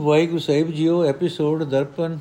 ਵਾਹਿਗੁਰੂ ਸਾਹਿਬ ਜੀਓ ਐਪੀਸੋਡ ਦਰਪਣ